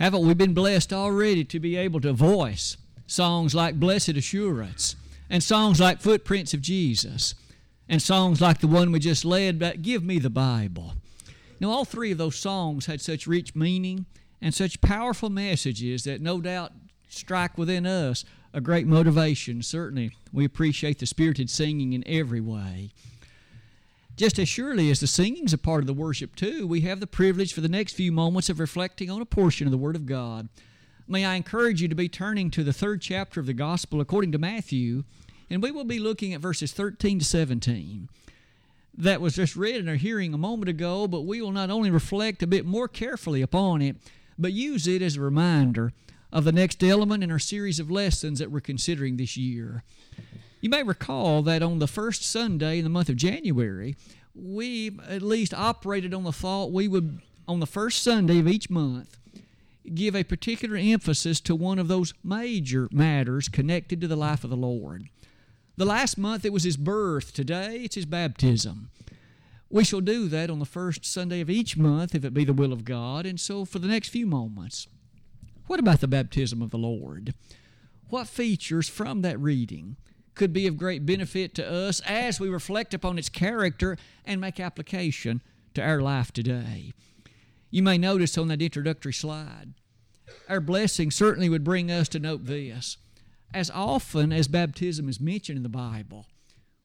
Haven't we been blessed already to be able to voice songs like Blessed Assurance and songs like Footprints of Jesus and songs like the one we just led, but Give Me the Bible? Now, all three of those songs had such rich meaning and such powerful messages that no doubt strike within us a great motivation. Certainly, we appreciate the spirited singing in every way. Just as surely as the singing's a part of the worship, too, we have the privilege for the next few moments of reflecting on a portion of the Word of God. May I encourage you to be turning to the third chapter of the Gospel according to Matthew, and we will be looking at verses 13 to 17. That was just read in our hearing a moment ago, but we will not only reflect a bit more carefully upon it, but use it as a reminder of the next element in our series of lessons that we're considering this year. You may recall that on the first Sunday in the month of January, we at least operated on the thought we would, on the first Sunday of each month, give a particular emphasis to one of those major matters connected to the life of the Lord. The last month it was his birth. Today it's his baptism. We shall do that on the first Sunday of each month if it be the will of God. And so for the next few moments, what about the baptism of the Lord? What features from that reading could be of great benefit to us as we reflect upon its character and make application to our life today. You may notice on that introductory slide, our blessing certainly would bring us to note this. As often as baptism is mentioned in the Bible,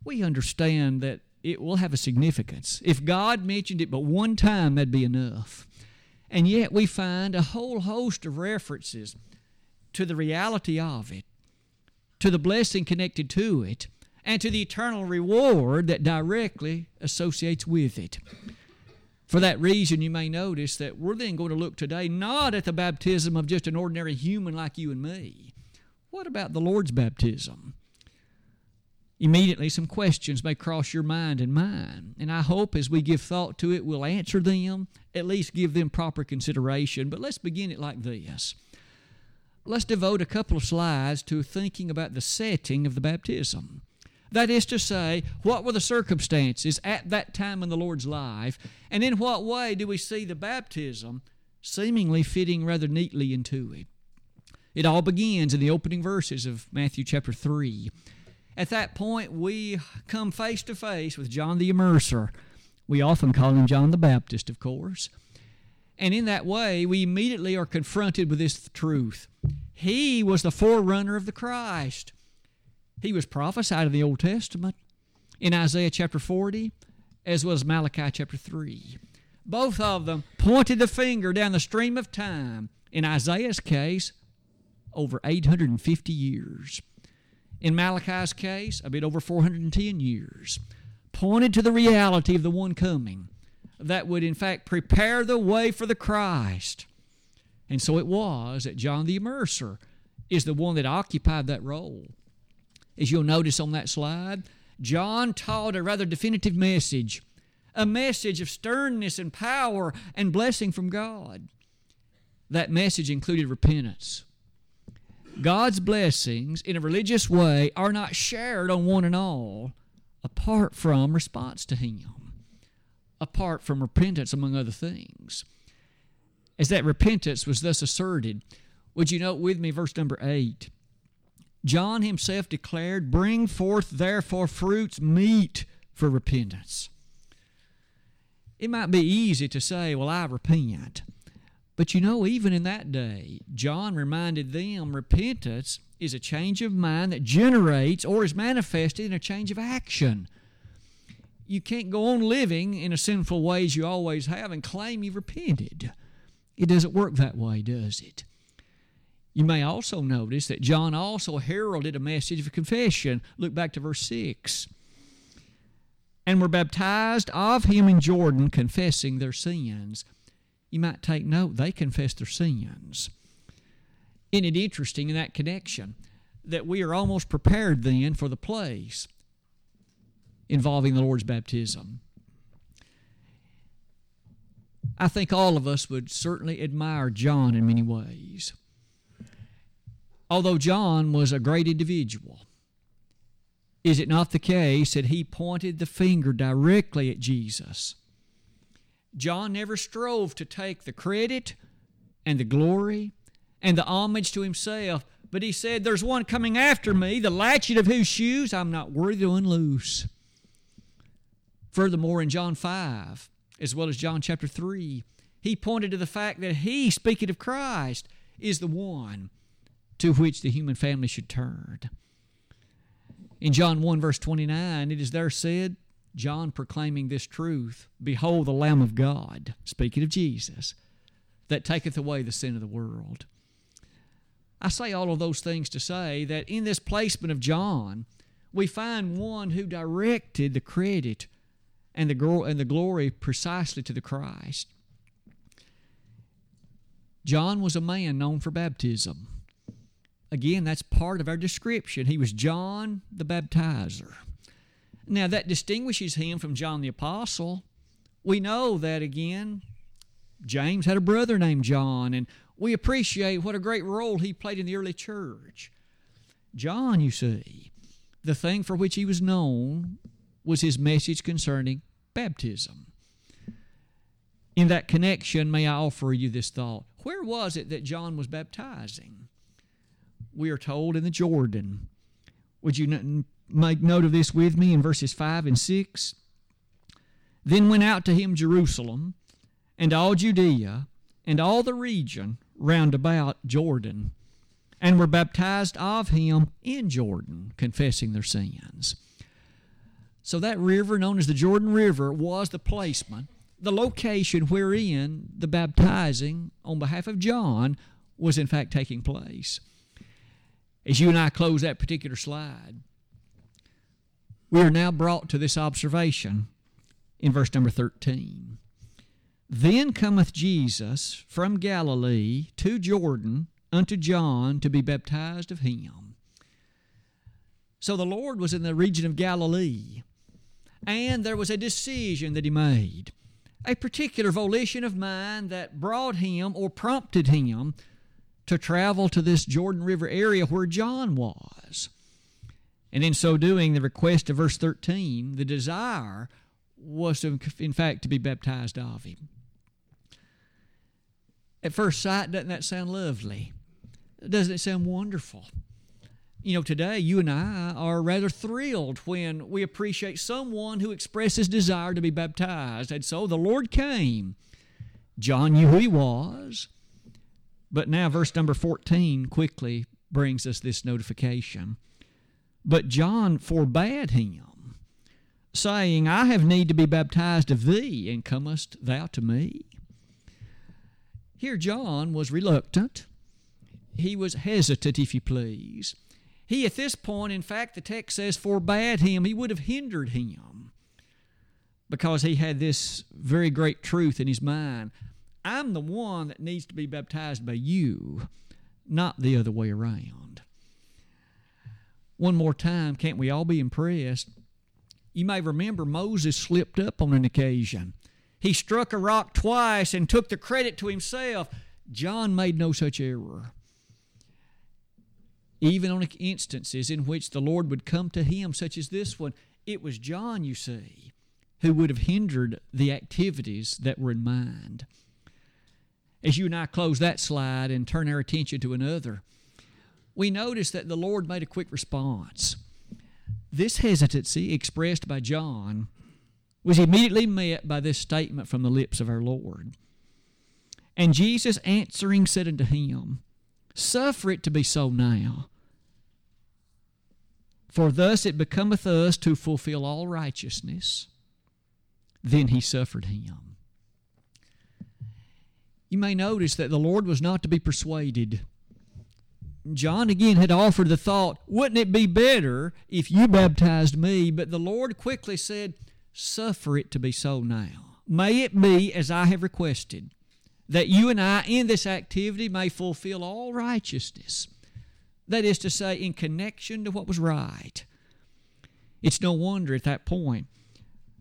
we understand that it will have a significance. If God mentioned it but one time, that'd be enough. And yet we find a whole host of references to the reality of it to the blessing connected to it, and to the eternal reward that directly associates with it. For that reason, you may notice that we're then going to look today not at the baptism of just an ordinary human like you and me. What about the Lord's baptism? Immediately, some questions may cross your mind and mine, and I hope as we give thought to it, we'll answer them, at least give them proper consideration. But let's begin it like this let's devote a couple of slides to thinking about the setting of the baptism. That is to say, what were the circumstances at that time in the Lord's life, and in what way do we see the baptism seemingly fitting rather neatly into it? It all begins in the opening verses of Matthew chapter 3. At that point, we come face to face with John the Immerser. We often call him John the Baptist, of course. And in that way, we immediately are confronted with this truth. He was the forerunner of the Christ. He was prophesied in the Old Testament, in Isaiah chapter 40, as well as Malachi chapter 3. Both of them pointed the finger down the stream of time. In Isaiah's case, over 850 years. In Malachi's case, a bit over 410 years. Pointed to the reality of the one coming that would, in fact, prepare the way for the Christ. And so it was that John the Immerser is the one that occupied that role. As you'll notice on that slide, John taught a rather definitive message, a message of sternness and power and blessing from God. That message included repentance. God's blessings in a religious way are not shared on one and all apart from response to Him apart from repentance, among other things. As that repentance was thus asserted, would you note with me verse number 8? John himself declared, Bring forth therefore fruits meet for repentance. It might be easy to say, Well, I repent. But you know, even in that day, John reminded them repentance is a change of mind that generates or is manifested in a change of action you can't go on living in a sinful way as you always have and claim you've repented. It doesn't work that way, does it? You may also notice that John also heralded a message of confession. Look back to verse 6. And were baptized of him in Jordan, confessing their sins. You might take note, they confessed their sins. Isn't it interesting in that connection that we are almost prepared then for the place involving the Lord's baptism. I think all of us would certainly admire John in many ways. Although John was a great individual, is it not the case that he pointed the finger directly at Jesus? John never strove to take the credit and the glory and the homage to himself. But he said, There's one coming after me, the latchet of whose shoes I'm not worthy to unloose. Furthermore, in John 5, as well as John chapter 3, he pointed to the fact that he, speaking of Christ, is the one to which the human family should turn. In John 1, verse 29, it is there said, John proclaiming this truth Behold the Lamb of God, speaking of Jesus, that taketh away the sin of the world. I say all of those things to say that in this placement of John, we find one who directed the credit and the, girl and the glory precisely to the Christ. John was a man known for baptism. Again, that's part of our description. He was John the baptizer. Now, that distinguishes him from John the apostle. We know that, again, James had a brother named John, and we appreciate what a great role he played in the early church. John, you see, the thing for which he was known was his message concerning baptism. In that connection, may I offer you this thought. Where was it that John was baptizing? We are told in the Jordan. Would you make note of this with me in verses 5 and 6? Then went out to him Jerusalem and all Judea and all the region round about Jordan, and were baptized of him in Jordan, confessing their sins. So that river, known as the Jordan River, was the placement, the location wherein the baptizing on behalf of John was in fact taking place. As you and I close that particular slide, we are now brought to this observation in verse number 13. Then cometh Jesus from Galilee to Jordan unto John to be baptized of him. So the Lord was in the region of Galilee, and there was a decision that he made, a particular volition of mind that brought him or prompted him to travel to this Jordan River area where John was. And in so doing, the request of verse 13, the desire was to, in fact to be baptized of him. At first sight, doesn't that sound lovely? Doesn't it sound wonderful? You know, today you and I are rather thrilled when we appreciate someone who expresses desire to be baptized. And so the Lord came. John knew who he was. But now, verse number 14 quickly brings us this notification. But John forbade him, saying, I have need to be baptized of thee, and comest thou to me? Here, John was reluctant. He was hesitant, if you please. He, at this point, in fact, the text says, forbade him. He would have hindered him because he had this very great truth in his mind. I'm the one that needs to be baptized by you, not the other way around. One more time, can't we all be impressed? You may remember Moses slipped up on an occasion. He struck a rock twice and took the credit to himself. John made no such error. Even on instances in which the Lord would come to him, such as this one, it was John, you see, who would have hindered the activities that were in mind. As you and I close that slide and turn our attention to another, we notice that the Lord made a quick response. This hesitancy expressed by John was immediately met by this statement from the lips of our Lord. And Jesus answering said unto him, Suffer it to be so now. For thus it becometh us to fulfill all righteousness. Then he suffered him. You may notice that the Lord was not to be persuaded. John again had offered the thought, wouldn't it be better if you baptized me? But the Lord quickly said, Suffer it to be so now. May it be as I have requested, that you and I in this activity may fulfill all righteousness. That is to say, in connection to what was right. It's no wonder at that point.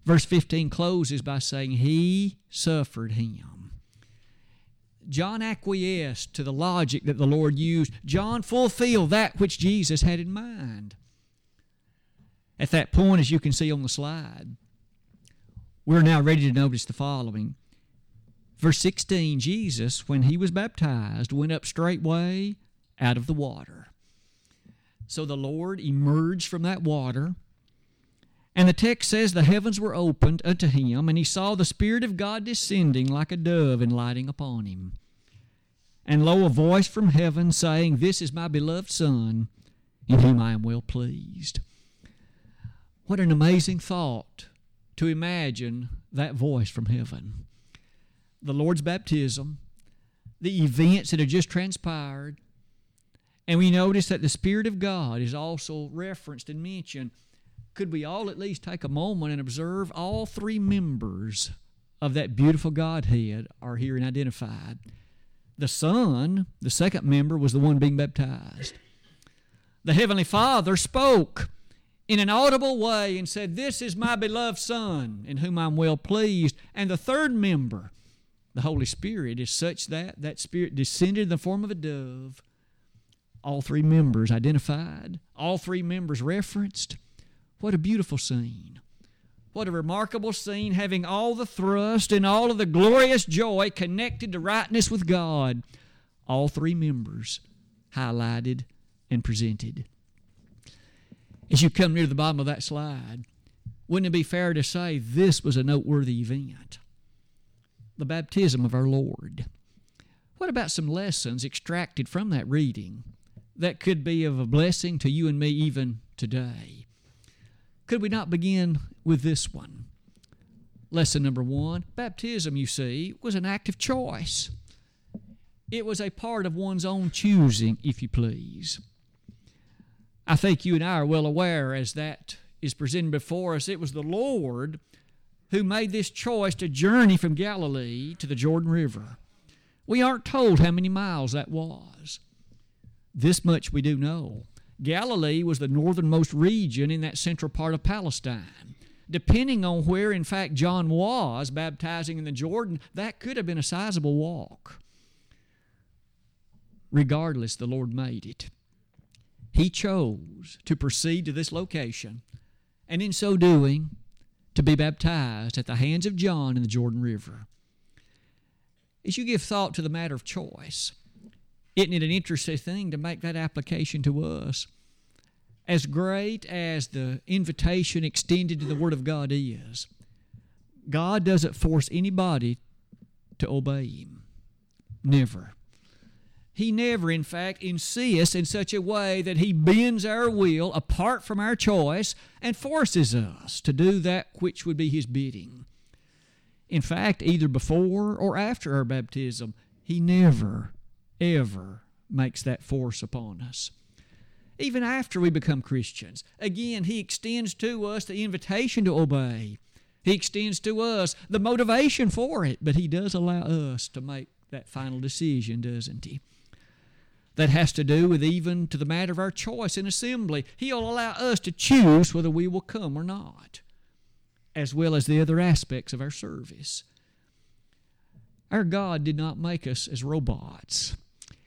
Verse 15 closes by saying, He suffered him. John acquiesced to the logic that the Lord used. John fulfilled that which Jesus had in mind. At that point, as you can see on the slide, we're now ready to notice the following. Verse 16 Jesus, when he was baptized, went up straightway out of the water. So the Lord emerged from that water. And the text says the heavens were opened unto him, and he saw the Spirit of God descending like a dove and lighting upon him. And lo, a voice from heaven saying, This is my beloved Son, in whom I am well pleased. What an amazing thought to imagine that voice from heaven. The Lord's baptism, the events that have just transpired, and we notice that the Spirit of God is also referenced and mentioned. Could we all at least take a moment and observe all three members of that beautiful Godhead are here and identified? The Son, the second member, was the one being baptized. The Heavenly Father spoke in an audible way and said, This is my beloved Son, in whom I'm well pleased. And the third member, the Holy Spirit, is such that that Spirit descended in the form of a dove. All three members identified, all three members referenced. What a beautiful scene. What a remarkable scene, having all the thrust and all of the glorious joy connected to rightness with God. All three members highlighted and presented. As you come near the bottom of that slide, wouldn't it be fair to say this was a noteworthy event? The baptism of our Lord. What about some lessons extracted from that reading that could be of a blessing to you and me even today? Could we not begin with this one? Lesson number one baptism, you see, was an act of choice. It was a part of one's own choosing, if you please. I think you and I are well aware as that is presented before us, it was the Lord who made this choice to journey from Galilee to the Jordan River. We aren't told how many miles that was. This much we do know. Galilee was the northernmost region in that central part of Palestine. Depending on where, in fact, John was baptizing in the Jordan, that could have been a sizable walk. Regardless, the Lord made it he chose to proceed to this location, and in so doing, to be baptized at the hands of John in the Jordan River. As you give thought to the matter of choice, isn't it an interesting thing to make that application to us? As great as the invitation extended to the Word of God is, God doesn't force anybody to obey Him. Never. He never, in fact, insists in such a way that He bends our will apart from our choice and forces us to do that which would be His bidding. In fact, either before or after our baptism, He never, ever makes that force upon us. Even after we become Christians, again, He extends to us the invitation to obey. He extends to us the motivation for it, but He does allow us to make that final decision, doesn't He? That has to do with even to the matter of our choice in assembly. He'll allow us to choose whether we will come or not, as well as the other aspects of our service. Our God did not make us as robots.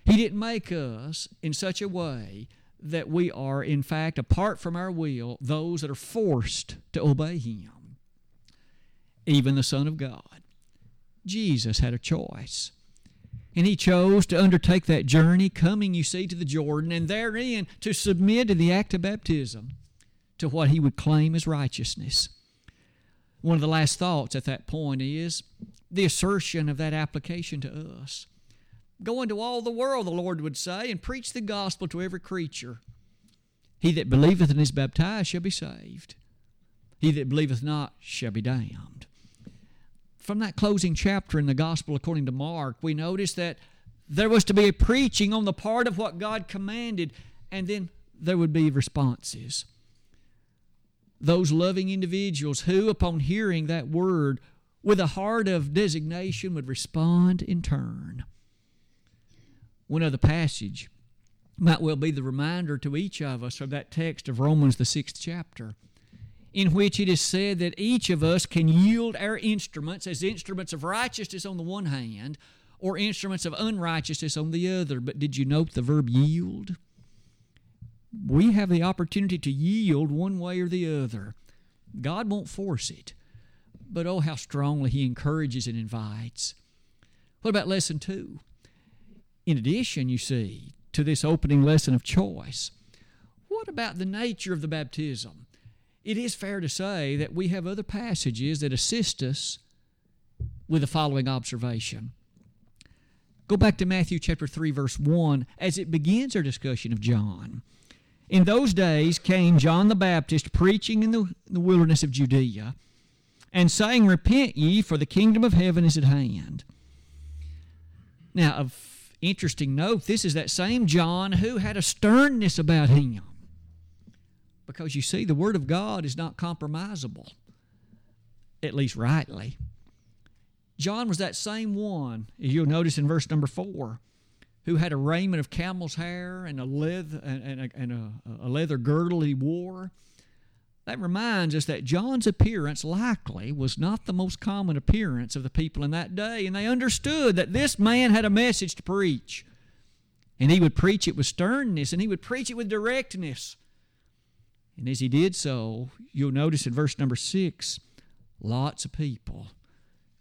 He didn't make us in such a way that we are, in fact, apart from our will, those that are forced to obey Him. Even the Son of God. Jesus had a choice. And he chose to undertake that journey, coming, you see, to the Jordan, and therein to submit to the act of baptism to what he would claim as righteousness. One of the last thoughts at that point is the assertion of that application to us. Go into all the world, the Lord would say, and preach the gospel to every creature. He that believeth and is baptized shall be saved. He that believeth not shall be damned from that closing chapter in the Gospel according to Mark, we notice that there was to be a preaching on the part of what God commanded, and then there would be responses. Those loving individuals who, upon hearing that word, with a heart of designation, would respond in turn. One other passage might well be the reminder to each of us of that text of Romans, the sixth chapter in which it is said that each of us can yield our instruments as instruments of righteousness on the one hand or instruments of unrighteousness on the other. But did you note the verb yield? We have the opportunity to yield one way or the other. God won't force it, but oh, how strongly He encourages and invites. What about lesson two? In addition, you see, to this opening lesson of choice, what about the nature of the baptism? It is fair to say that we have other passages that assist us with the following observation. Go back to Matthew chapter 3 verse 1 as it begins our discussion of John. In those days came John the Baptist preaching in the, the wilderness of Judea and saying, Repent ye, for the kingdom of heaven is at hand. Now, of interesting note, this is that same John who had a sternness about him. Because you see, the Word of God is not compromisable, at least rightly. John was that same one, you'll notice in verse number 4, who had a raiment of camel's hair and a leather, and a, and a, a leather girdle he wore. That reminds us that John's appearance likely was not the most common appearance of the people in that day, and they understood that this man had a message to preach. And he would preach it with sternness, and he would preach it with directness. And as he did so, you'll notice in verse number 6 lots of people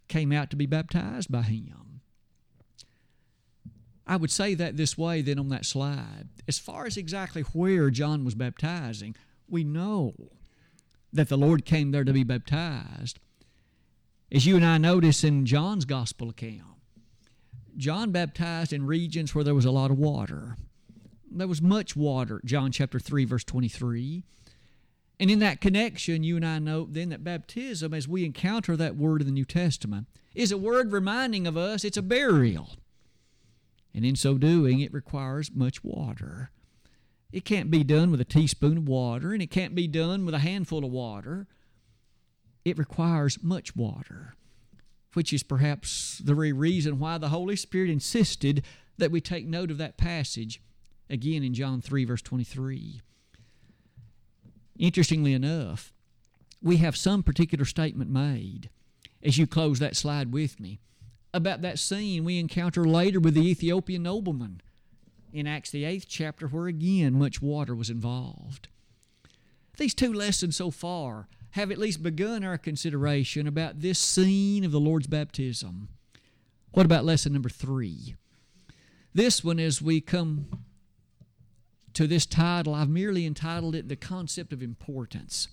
came out to be baptized by him. I would say that this way then on that slide. As far as exactly where John was baptizing, we know that the Lord came there to be baptized. As you and I notice in John's gospel account, John baptized in regions where there was a lot of water. There was much water, John chapter 3, verse 23. And in that connection, you and I note then that baptism, as we encounter that word in the New Testament, is a word reminding of us it's a burial. And in so doing, it requires much water. It can't be done with a teaspoon of water, and it can't be done with a handful of water. It requires much water, which is perhaps the very reason why the Holy Spirit insisted that we take note of that passage again in John 3, verse 23. Interestingly enough, we have some particular statement made as you close that slide with me about that scene we encounter later with the Ethiopian nobleman in Acts the eighth chapter, where again much water was involved. These two lessons so far have at least begun our consideration about this scene of the Lord's baptism. What about lesson number three? This one, as we come to this title, I've merely entitled it The Concept of Importance.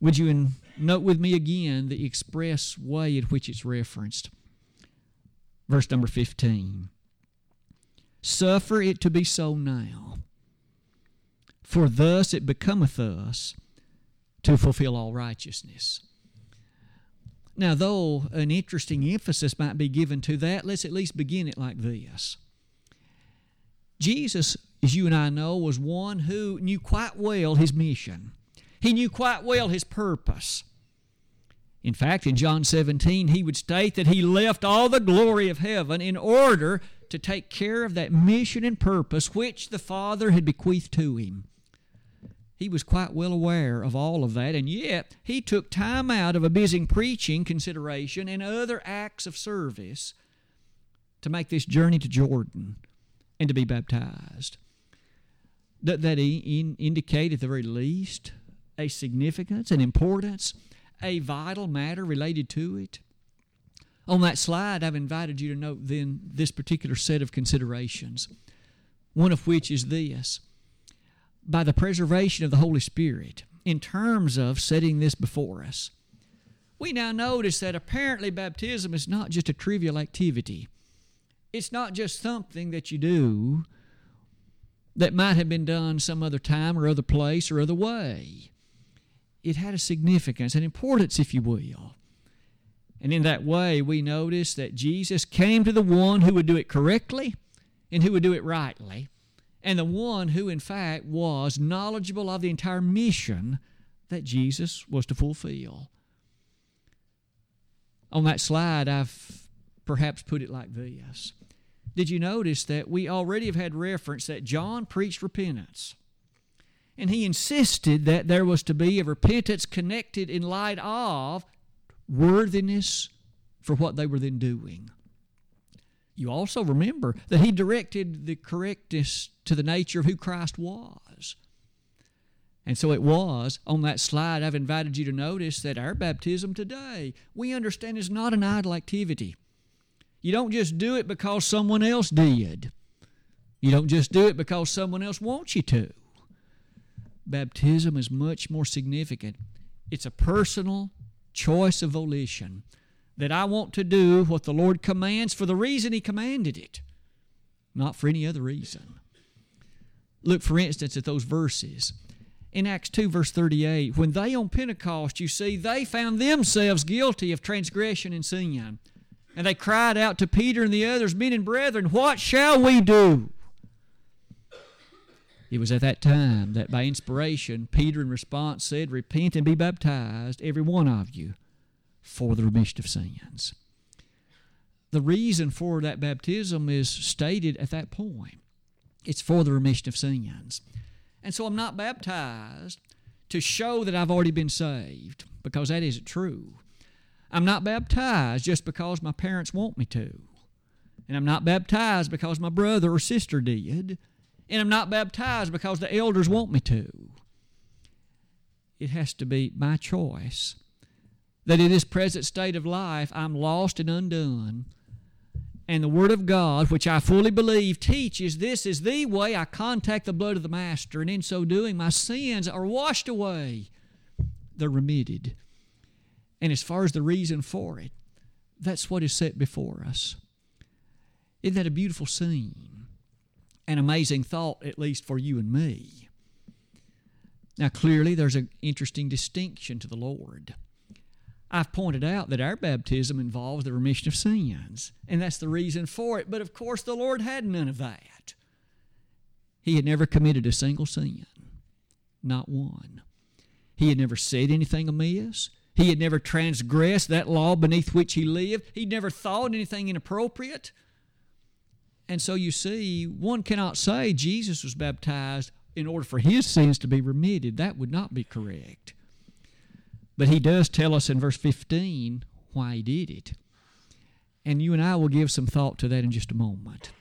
Would you in, note with me again the express way in which it's referenced? Verse number 15. Suffer it to be so now, for thus it becometh us to fulfill all righteousness. Now, though an interesting emphasis might be given to that, let's at least begin it like this. Jesus as you and I know, was one who knew quite well his mission. He knew quite well his purpose. In fact, in John 17, he would state that he left all the glory of heaven in order to take care of that mission and purpose which the Father had bequeathed to him. He was quite well aware of all of that, and yet he took time out of a busy preaching consideration and other acts of service to make this journey to Jordan and to be baptized that, that in, indicate at the very least a significance, an importance, a vital matter related to it? On that slide, I've invited you to note then this particular set of considerations, one of which is this by the preservation of the Holy Spirit, in terms of setting this before us, we now notice that apparently baptism is not just a trivial activity. It's not just something that you do that might have been done some other time or other place or other way. It had a significance, an importance, if you will. And in that way, we notice that Jesus came to the one who would do it correctly and who would do it rightly, and the one who, in fact, was knowledgeable of the entire mission that Jesus was to fulfill. On that slide, I've perhaps put it like this did you notice that we already have had reference that John preached repentance? And he insisted that there was to be a repentance connected in light of worthiness for what they were then doing. You also remember that he directed the correctness to the nature of who Christ was. And so it was on that slide, I've invited you to notice that our baptism today, we understand, is not an idle activity. You don't just do it because someone else did. You don't just do it because someone else wants you to. Baptism is much more significant. It's a personal choice of volition that I want to do what the Lord commands for the reason He commanded it, not for any other reason. Look, for instance, at those verses. In Acts 2, verse 38, when they on Pentecost, you see, they found themselves guilty of transgression and sin. And they cried out to Peter and the others, Men and brethren, what shall we do? It was at that time that by inspiration, Peter in response said, Repent and be baptized, every one of you, for the remission of sins. The reason for that baptism is stated at that point it's for the remission of sins. And so I'm not baptized to show that I've already been saved, because that isn't true. I'm not baptized just because my parents want me to. And I'm not baptized because my brother or sister did. And I'm not baptized because the elders want me to. It has to be my choice that in this present state of life I'm lost and undone. And the Word of God, which I fully believe, teaches this is the way I contact the blood of the Master, and in so doing, my sins are washed away. They're remitted. And as far as the reason for it, that's what is set before us. Isn't that a beautiful scene? An amazing thought, at least for you and me. Now, clearly, there's an interesting distinction to the Lord. I've pointed out that our baptism involves the remission of sins, and that's the reason for it. But of course, the Lord had none of that. He had never committed a single sin, not one. He had never said anything amiss. He had never transgressed that law beneath which he lived. He'd never thought anything inappropriate. And so you see, one cannot say Jesus was baptized in order for his sins to be remitted. That would not be correct. But he does tell us in verse 15 why he did it. And you and I will give some thought to that in just a moment.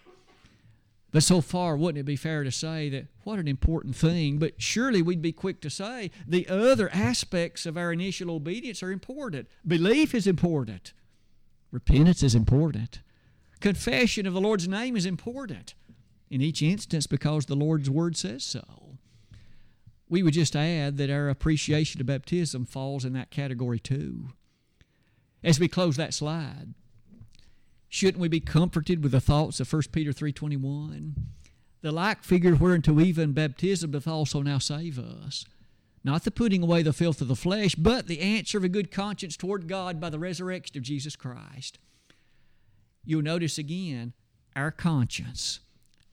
But so far, wouldn't it be fair to say that what an important thing? But surely we'd be quick to say the other aspects of our initial obedience are important. Belief is important, repentance is important, confession of the Lord's name is important in each instance because the Lord's word says so we would just add that our appreciation of baptism falls in that category too. As we close that slide, shouldn't we be comforted with the thoughts of 1 Peter 3.21? The like figure whereunto even baptism doth also now save us. Not the putting away the filth of the flesh, but the answer of a good conscience toward God by the resurrection of Jesus Christ. You'll notice again, our conscience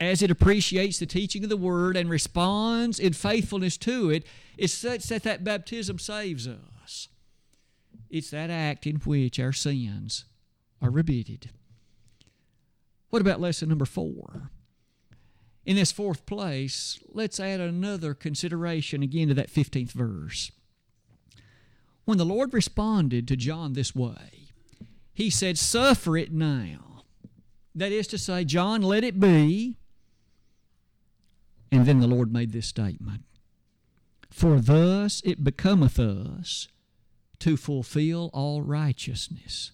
as it appreciates the teaching of the word and responds in faithfulness to it, is such that that baptism saves us. It's that act in which our sins are remitted. What about lesson number four? In this fourth place, let's add another consideration again to that 15th verse. When the Lord responded to John this way, he said, Suffer it now. That is to say, John, let it be. And then the Lord made this statement For thus it becometh us to fulfill all righteousness.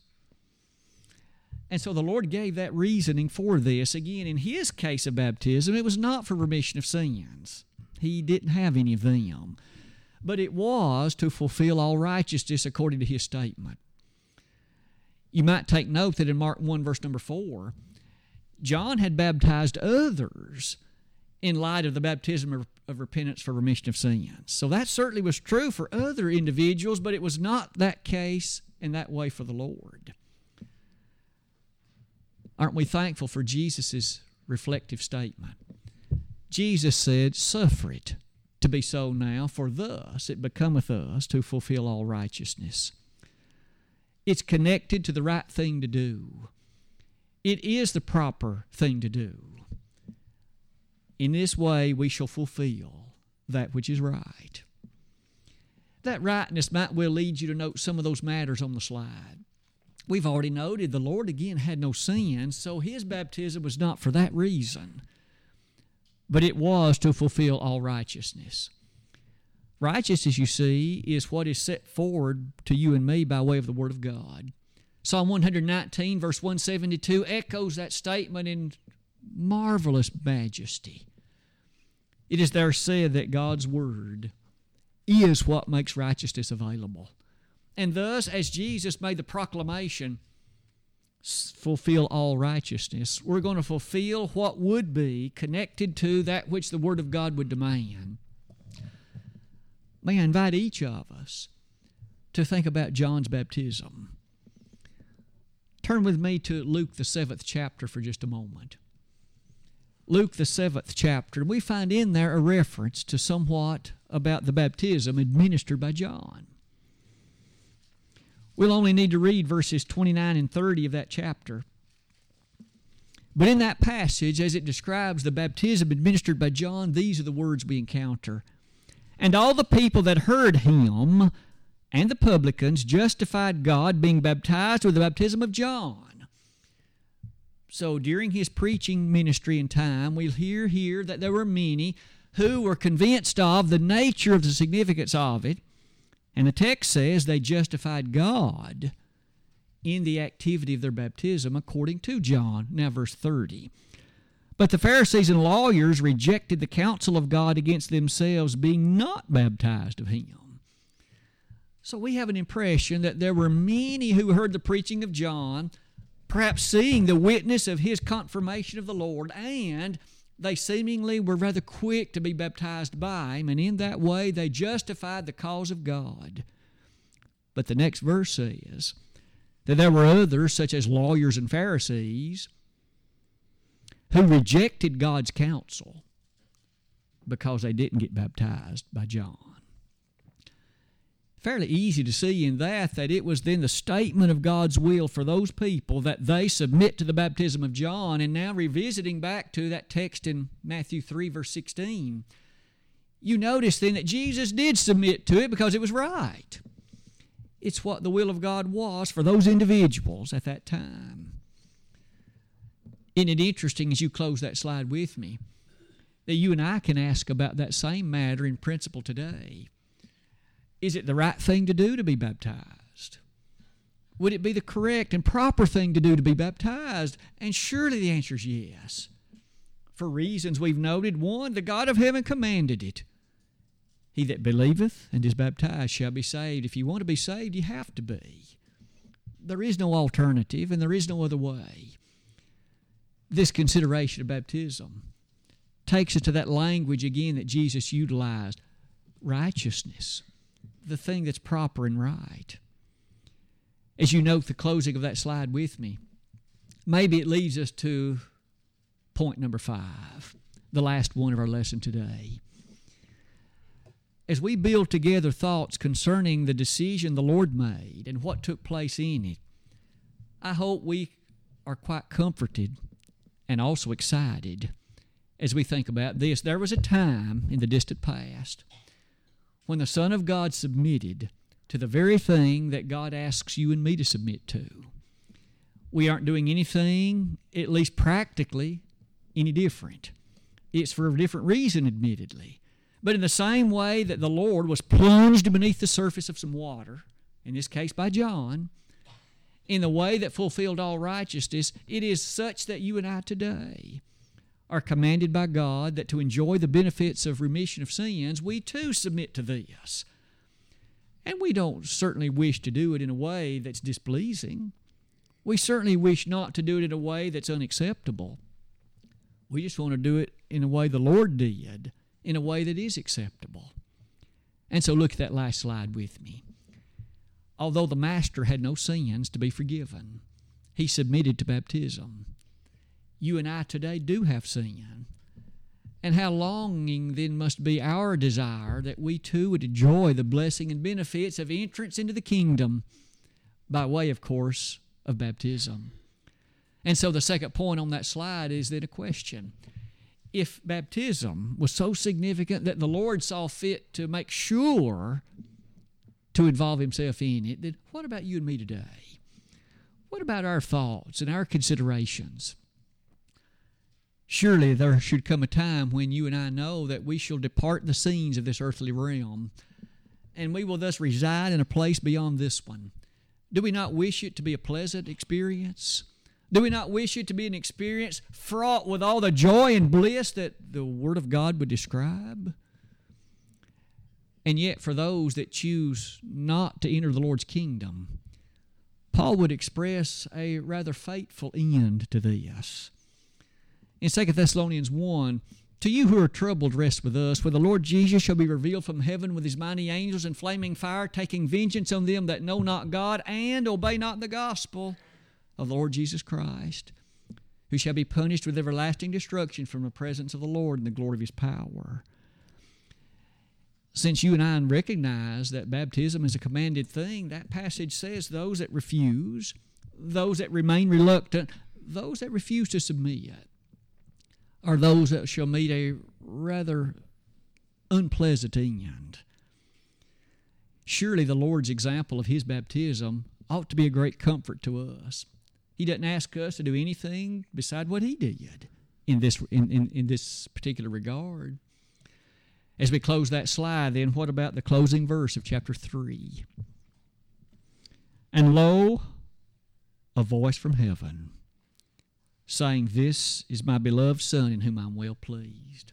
And so the Lord gave that reasoning for this. Again, in his case of baptism, it was not for remission of sins, he didn't have any of them. But it was to fulfill all righteousness according to his statement. You might take note that in Mark 1, verse number 4, John had baptized others in light of the baptism of, of repentance for remission of sins. So that certainly was true for other individuals, but it was not that case in that way for the Lord. Aren't we thankful for Jesus' reflective statement? Jesus said, Suffer it to be so now, for thus it becometh us to fulfill all righteousness. It's connected to the right thing to do. It is the proper thing to do. In this way we shall fulfill that which is right. That rightness might well lead you to note some of those matters on the slide. We've already noted the Lord again had no sin, so his baptism was not for that reason, but it was to fulfill all righteousness. Righteousness, you see, is what is set forward to you and me by way of the Word of God. Psalm 119, verse 172, echoes that statement in marvelous majesty. It is there said that God's Word is what makes righteousness available. And thus, as Jesus made the proclamation, fulfill all righteousness, we're going to fulfill what would be connected to that which the Word of God would demand. May I invite each of us to think about John's baptism. Turn with me to Luke, the seventh chapter, for just a moment. Luke, the seventh chapter, we find in there a reference to somewhat about the baptism administered by John. We'll only need to read verses 29 and 30 of that chapter. But in that passage, as it describes the baptism administered by John, these are the words we encounter. And all the people that heard him and the publicans justified God, being baptized with the baptism of John. So during his preaching ministry and time, we'll hear here that there were many who were convinced of the nature of the significance of it. And the text says they justified God in the activity of their baptism according to John. Now, verse 30. But the Pharisees and lawyers rejected the counsel of God against themselves, being not baptized of him. So we have an impression that there were many who heard the preaching of John, perhaps seeing the witness of his confirmation of the Lord, and they seemingly were rather quick to be baptized by him, and in that way they justified the cause of God. But the next verse says that there were others, such as lawyers and Pharisees, who rejected God's counsel because they didn't get baptized by John fairly easy to see in that that it was then the statement of God's will for those people that they submit to the baptism of John. And now revisiting back to that text in Matthew 3, verse 16, you notice then that Jesus did submit to it because it was right. It's what the will of God was for those individuals at that time. Isn't it interesting as you close that slide with me that you and I can ask about that same matter in principle today? Is it the right thing to do to be baptized? Would it be the correct and proper thing to do to be baptized? And surely the answer is yes. For reasons we've noted. One, the God of heaven commanded it. He that believeth and is baptized shall be saved. If you want to be saved, you have to be. There is no alternative and there is no other way. This consideration of baptism takes us to that language again that Jesus utilized righteousness the thing that's proper and right. As you note the closing of that slide with me, maybe it leads us to point number five, the last one of our lesson today. As we build together thoughts concerning the decision the Lord made and what took place in it, I hope we are quite comforted and also excited as we think about this. There was a time in the distant past when the Son of God submitted to the very thing that God asks you and me to submit to. We aren't doing anything, at least practically, any different. It's for a different reason, admittedly. But in the same way that the Lord was plunged beneath the surface of some water, in this case by John, in the way that fulfilled all righteousness, it is such that you and I today are commanded by God that to enjoy the benefits of remission of sins, we too submit to this. And we don't certainly wish to do it in a way that's displeasing. We certainly wish not to do it in a way that's unacceptable. We just want to do it in a way the Lord did, in a way that is acceptable. And so look at that last slide with me. Although the Master had no sins to be forgiven, he submitted to baptism you and I today do have sin. And how longing then must be our desire that we too would enjoy the blessing and benefits of entrance into the kingdom by way, of course, of baptism. And so the second point on that slide is then a question. If baptism was so significant that the Lord saw fit to make sure to involve Himself in it, then what about you and me today? What about our thoughts and our considerations? Surely there should come a time when you and I know that we shall depart the scenes of this earthly realm, and we will thus reside in a place beyond this one. Do we not wish it to be a pleasant experience? Do we not wish it to be an experience fraught with all the joy and bliss that the Word of God would describe? And yet, for those that choose not to enter the Lord's kingdom, Paul would express a rather fateful end to this. In 2 Thessalonians 1, to you who are troubled, rest with us, for the Lord Jesus shall be revealed from heaven with his mighty angels in flaming fire, taking vengeance on them that know not God and obey not the gospel of the Lord Jesus Christ, who shall be punished with everlasting destruction from the presence of the Lord and the glory of his power. Since you and I recognize that baptism is a commanded thing, that passage says those that refuse, those that remain reluctant, those that refuse to submit, are those that shall meet a rather unpleasant end. Surely the Lord's example of his baptism ought to be a great comfort to us. He doesn't ask us to do anything beside what he did in this, in, in, in this particular regard. As we close that slide, then what about the closing verse of chapter 3? And lo, a voice from heaven saying, This is my beloved Son in whom I'm well pleased.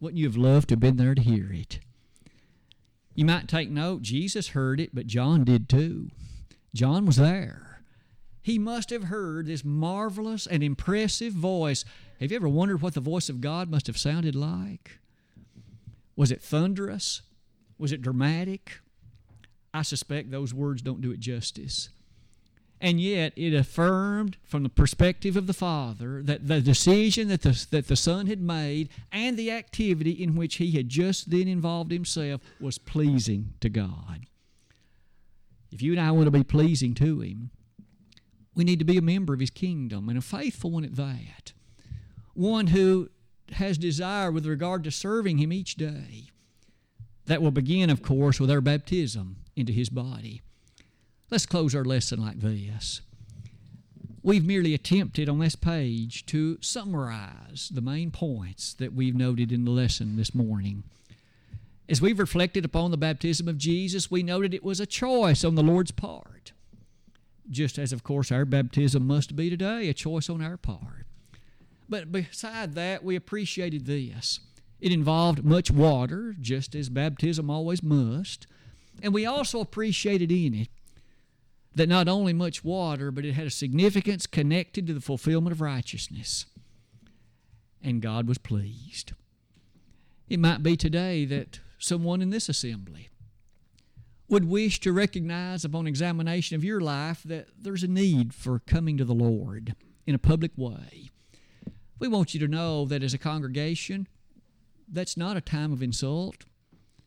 Wouldn't you have loved to have been there to hear it? You might take note, Jesus heard it, but John did too. John was there. He must have heard this marvelous and impressive voice. Have you ever wondered what the voice of God must have sounded like? Was it thunderous? Was it dramatic? I suspect those words don't do it justice. And yet, it affirmed from the perspective of the Father that the decision that the, that the Son had made and the activity in which he had just then involved himself was pleasing to God. If you and I want to be pleasing to Him, we need to be a member of His kingdom and a faithful one at that. One who has desire with regard to serving Him each day. That will begin, of course, with our baptism into His body. Let's close our lesson like this. We've merely attempted on this page to summarize the main points that we've noted in the lesson this morning. As we've reflected upon the baptism of Jesus, we noted it was a choice on the Lord's part. Just as, of course, our baptism must be today, a choice on our part. But beside that, we appreciated this. It involved much water, just as baptism always must. And we also appreciated in it that not only much water, but it had a significance connected to the fulfillment of righteousness. And God was pleased. It might be today that someone in this assembly would wish to recognize upon examination of your life that there's a need for coming to the Lord in a public way. We want you to know that as a congregation, that's not a time of insult.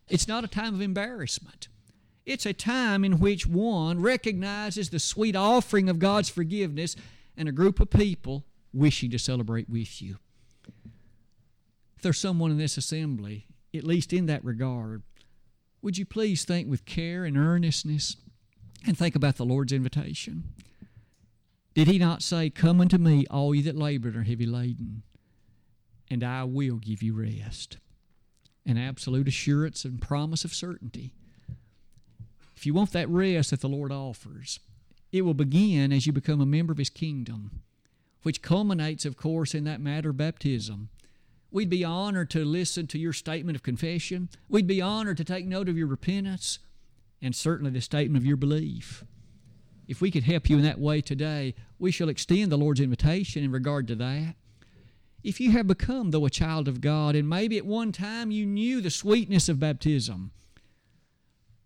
It's not a time of embarrassment. It's a time in which one recognizes the sweet offering of God's forgiveness and a group of people wishing to celebrate with you. If there's someone in this assembly, at least in that regard, would you please think with care and earnestness and think about the Lord's invitation? Did he not say, Come unto me, all ye that labor and are heavy laden, and I will give you rest? An absolute assurance and promise of certainty. If you want that rest that the Lord offers, it will begin as you become a member of His kingdom, which culminates, of course, in that matter of baptism. We'd be honored to listen to your statement of confession. We'd be honored to take note of your repentance and certainly the statement of your belief. If we could help you in that way today, we shall extend the Lord's invitation in regard to that. If you have become, though, a child of God, and maybe at one time you knew the sweetness of baptism,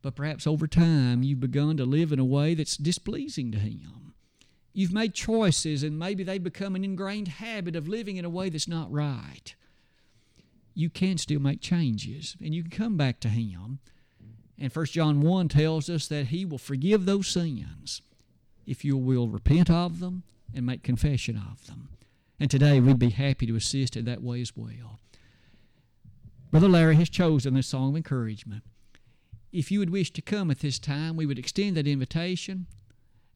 but perhaps over time you've begun to live in a way that's displeasing to Him. You've made choices, and maybe they've become an ingrained habit of living in a way that's not right. You can still make changes, and you can come back to Him. And 1 John 1 tells us that He will forgive those sins if you will repent of them and make confession of them. And today we'd be happy to assist in that way as well. Brother Larry has chosen this song of encouragement. If you would wish to come at this time, we would extend that invitation.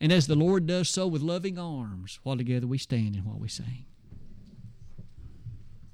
And as the Lord does so with loving arms, while together we stand and while we sing.